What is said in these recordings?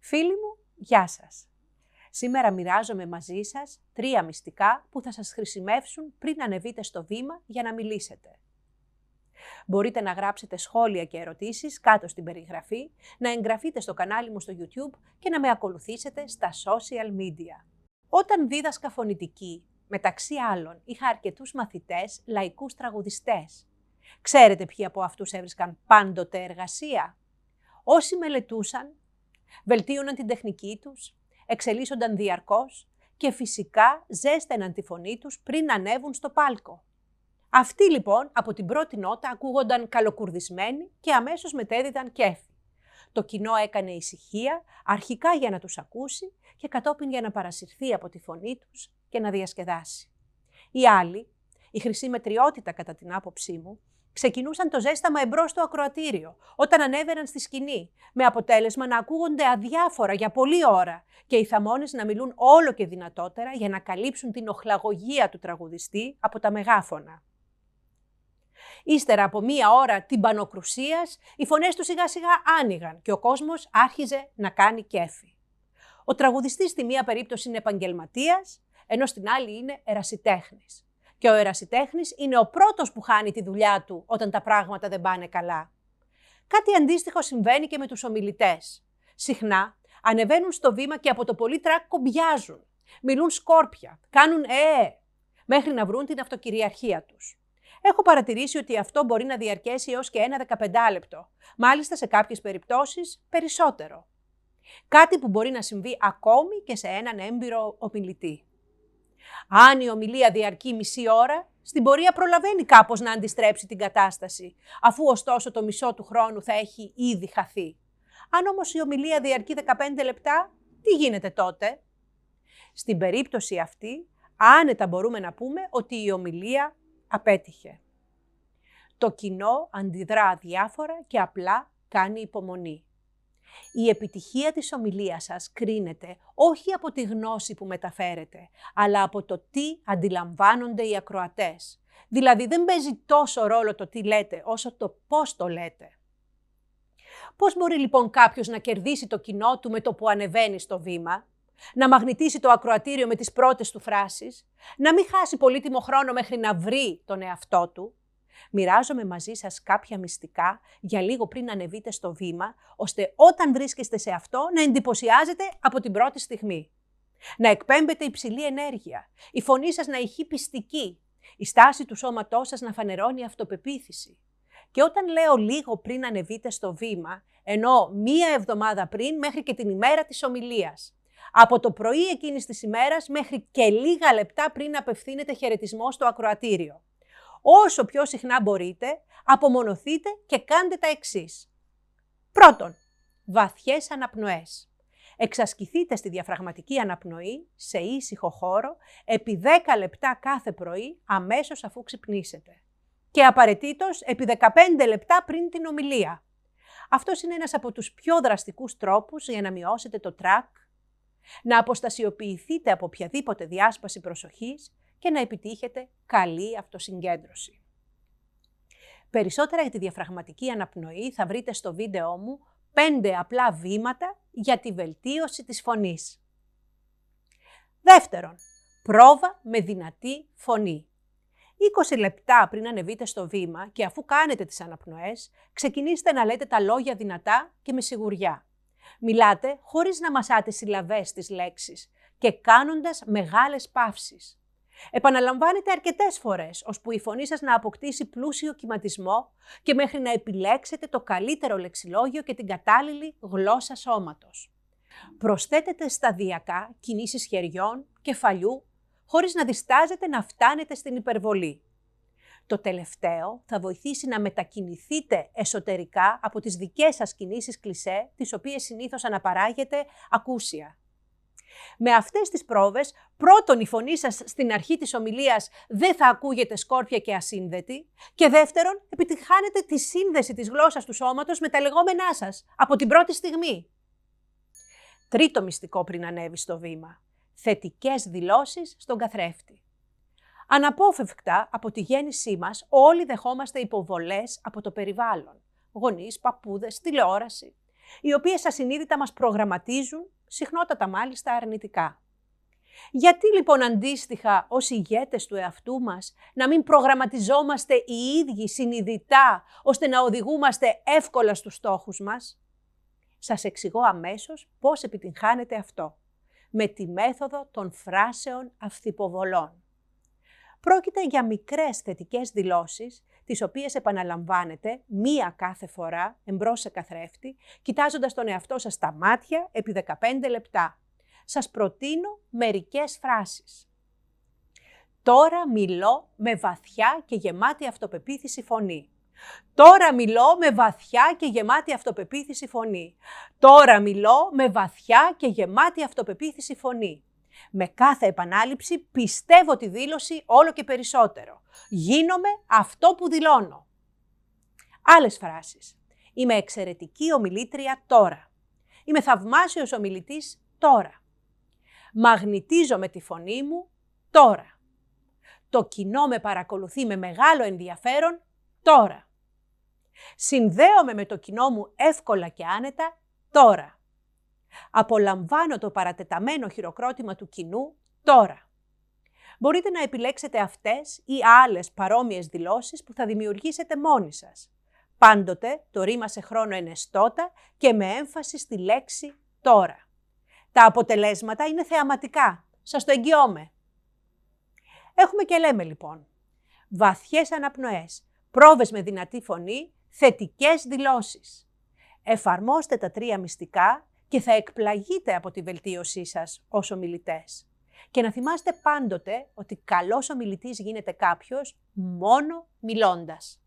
Φίλοι μου, γεια σας. Σήμερα μοιράζομαι μαζί σας τρία μυστικά που θα σας χρησιμεύσουν πριν ανεβείτε στο βήμα για να μιλήσετε. Μπορείτε να γράψετε σχόλια και ερωτήσεις κάτω στην περιγραφή, να εγγραφείτε στο κανάλι μου στο YouTube και να με ακολουθήσετε στα social media. Όταν δίδασκα φωνητική, μεταξύ άλλων, είχα αρκετούς μαθητές λαϊκούς τραγουδιστές. Ξέρετε ποιοι από αυτούς έβρισκαν πάντοτε εργασία; Όσοι μελετούσαν, βελτίωναν την τεχνική τους, εξελίσσονταν διαρκώς και φυσικά ζέστεναν τη φωνή τους πριν ανέβουν στο πάλκο. Αυτοί λοιπόν από την πρώτη νότα ακούγονταν καλοκουρδισμένοι και αμέσως μετέδιδαν κέφι. Το κοινό έκανε ησυχία, αρχικά για να τους ακούσει και κατόπιν για να παρασυρθεί από τη φωνή τους και να διασκεδάσει. Οι άλλοι, η χρυσή μετριότητα κατά την άποψή μου, ξεκινούσαν το ζέσταμα εμπρός στο ακροατήριο, όταν ανέβαιναν στη σκηνή, με αποτέλεσμα να ακούγονται αδιάφορα για πολλή ώρα και οι θαμώνες να μιλούν όλο και δυνατότερα για να καλύψουν την οχλαγωγία του τραγουδιστή από τα μεγάφωνα. Ύστερα από μία ώρα τυμπανοκρουσίας, οι φωνές του σιγά σιγά άνοιγαν και ο κόσμος άρχιζε να κάνει κέφι. Ο τραγουδιστής στη μία περίπτωση είναι επαγγελματίας, ενώ στην άλλη είναι ερασιτέχνης. Και ο ερασιτέχνης είναι ο πρώτος που χάνει τη δουλειά του όταν τα πράγματα δεν πάνε καλά. Κάτι αντίστοιχο συμβαίνει και με τους ομιλητές. Συχνά ανεβαίνουν στο βήμα και από το πολύ τρακ κομπιάζουν. Μιλούν σκόρπια, κάνουν ε, μέχρι να βρουν την αυτοκυριαρχία τους. Έχω παρατηρήσει ότι αυτό μπορεί να διαρκέσει έως και ένα 15 λεπτό. Μάλιστα σε κάποιες περιπτώσεις περισσότερο. Κάτι που μπορεί να συμβεί ακόμη και σε έναν έμπειρο ομιλητή. Αν η ομιλία διαρκεί μισή ώρα, στην πορεία προλαβαίνει κάπως να αντιστρέψει την κατάσταση, αφού ωστόσο το μισό του χρόνου θα έχει ήδη χαθεί. Αν όμως η ομιλία διαρκεί 15 λεπτά, τι γίνεται τότε; Στην περίπτωση αυτή, άνετα μπορούμε να πούμε ότι η ομιλία απέτυχε. Το κοινό αντιδρά διάφορα και απλά κάνει υπομονή. Η επιτυχία της ομιλίας σας κρίνεται όχι από τη γνώση που μεταφέρετε, αλλά από το τι αντιλαμβάνονται οι ακροατές. Δηλαδή δεν παίζει τόσο ρόλο το τι λέτε, όσο το πώς το λέτε. Πώς μπορεί λοιπόν κάποιος να κερδίσει το κοινό του με το που ανεβαίνει στο βήμα, να μαγνητήσει το ακροατήριο με τις πρώτες του φράσεις, να μην χάσει πολύτιμο χρόνο μέχρι να βρει τον εαυτό του, Μοιράζομαι μαζί σας κάποια μυστικά για λίγο πριν ανεβείτε στο βήμα, ώστε όταν βρίσκεστε σε αυτό να εντυπωσιάζετε από την πρώτη στιγμή. Να εκπέμπετε υψηλή ενέργεια, η φωνή σας να ηχεί πιστική, η στάση του σώματός σας να φανερώνει αυτοπεποίθηση. Και όταν λέω λίγο πριν ανεβείτε στο βήμα, ενώ μία εβδομάδα πριν μέχρι και την ημέρα της ομιλίας. Από το πρωί εκείνης της ημέρας μέχρι και λίγα λεπτά πριν απευθύνετε χαιρετισμό στο ακροατήριο όσο πιο συχνά μπορείτε, απομονωθείτε και κάντε τα εξής. Πρώτον, βαθιές αναπνοές. Εξασκηθείτε στη διαφραγματική αναπνοή σε ήσυχο χώρο επί 10 λεπτά κάθε πρωί αμέσως αφού ξυπνήσετε. Και απαραίτητος επί 15 λεπτά πριν την ομιλία. Αυτός είναι ένας από τους πιο δραστικούς τρόπους για να μειώσετε το τρακ, να αποστασιοποιηθείτε από οποιαδήποτε διάσπαση προσοχής και να επιτύχετε καλή αυτοσυγκέντρωση. Περισσότερα για τη διαφραγματική αναπνοή θα βρείτε στο βίντεό μου 5 απλά βήματα για τη βελτίωση της φωνής. Δεύτερον, πρόβα με δυνατή φωνή. 20 λεπτά πριν ανεβείτε στο βήμα και αφού κάνετε τις αναπνοές, ξεκινήστε να λέτε τα λόγια δυνατά και με σιγουριά. Μιλάτε χωρίς να μασάτε συλλαβές στις λέξεις και κάνοντας μεγάλες παύσεις. Επαναλαμβάνετε αρκετές φορές, ώσπου η φωνή σας να αποκτήσει πλούσιο κυματισμό και μέχρι να επιλέξετε το καλύτερο λεξιλόγιο και την κατάλληλη γλώσσα σώματος. Προσθέτετε σταδιακά κινήσεις χεριών, κεφαλιού, χωρίς να διστάζετε να φτάνετε στην υπερβολή. Το τελευταίο θα βοηθήσει να μετακινηθείτε εσωτερικά από τις δικές σας κινήσεις κλισέ, τις οποίες συνήθως αναπαράγετε ακούσια. Με αυτές τις πρόβες, πρώτον η φωνή σας στην αρχή της ομιλίας δεν θα ακούγεται σκόρπια και ασύνδετη και δεύτερον επιτυχάνετε τη σύνδεση της γλώσσας του σώματος με τα λεγόμενά σας από την πρώτη στιγμή. Τρίτο μυστικό πριν ανέβει στο βήμα. Θετικές δηλώσεις στον καθρέφτη. Αναπόφευκτα από τη γέννησή μας όλοι δεχόμαστε υποβολές από το περιβάλλον. Γονείς, παππούδες, τηλεόραση. Οι οποίες ασυνείδητα μας προγραμματίζουν, συχνότατα μάλιστα αρνητικά. Γιατί λοιπόν αντίστοιχα ως ηγέτες του εαυτού μας να μην προγραμματιζόμαστε οι ίδιοι συνειδητά ώστε να οδηγούμαστε εύκολα στους στόχους μας; Σας εξηγώ αμέσως πώς επιτυγχάνεται αυτό. Με τη μέθοδο των φράσεων αυθυποβολών. Πρόκειται για μικρές θετικές δηλώσεις, τις οποίες επαναλαμβάνετε μία κάθε φορά εμπρός σε καθρέφτη, κοιτάζοντας τον εαυτό σας στα μάτια επί 15 λεπτά. Σας προτείνω μερικές φράσεις. Τώρα μιλώ με βαθιά και γεμάτη αυτοπεποίθηση φωνή. Τώρα μιλώ με βαθιά και γεμάτη αυτοπεποίθηση φωνή. Τώρα μιλώ με βαθιά και γεμάτη αυτοπεποίθηση φωνή. Με κάθε επανάληψη πιστεύω τη δήλωση όλο και περισσότερο. Γίνομαι αυτό που δηλώνω. Άλλες φράσεις. Είμαι εξαιρετική ομιλήτρια τώρα. Είμαι θαυμάσιος ομιλητής τώρα. Μαγνητίζω με τη φωνή μου τώρα. Το κοινό με παρακολουθεί με μεγάλο ενδιαφέρον τώρα. Συνδέομαι με το κοινό μου εύκολα και άνετα τώρα. Απολαμβάνω το παρατεταμένο χειροκρότημα του κοινού τώρα. Μπορείτε να επιλέξετε αυτές ή άλλες παρόμοιες δηλώσεις που θα δημιουργήσετε μόνοι σας. Πάντοτε το ρήμα σε χρόνο ενεστώτα και με έμφαση στη λέξη τώρα. Τα αποτελέσματα είναι θεαματικά. Σας το εγγυώμαι. Έχουμε και λέμε λοιπόν. Βαθιές αναπνοές, πρόβες με δυνατή φωνή, θετικές δηλώσεις. Εφαρμόστε τα τρία μυστικά και θα εκπλαγείτε από τη βελτίωσή σας ως ομιλητές. Και να θυμάστε πάντοτε ότι καλός ομιλητής γίνεται κάποιος μόνο μιλώντας.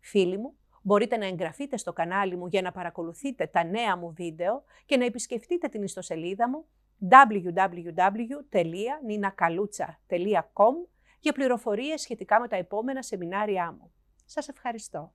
Φίλοι μου, μπορείτε να εγγραφείτε στο κανάλι μου για να παρακολουθείτε τα νέα μου βίντεο και να επισκεφτείτε την ιστοσελίδα μου www.ninakalucha.com για πληροφορίες σχετικά με τα επόμενα σεμινάρια μου. Σας ευχαριστώ.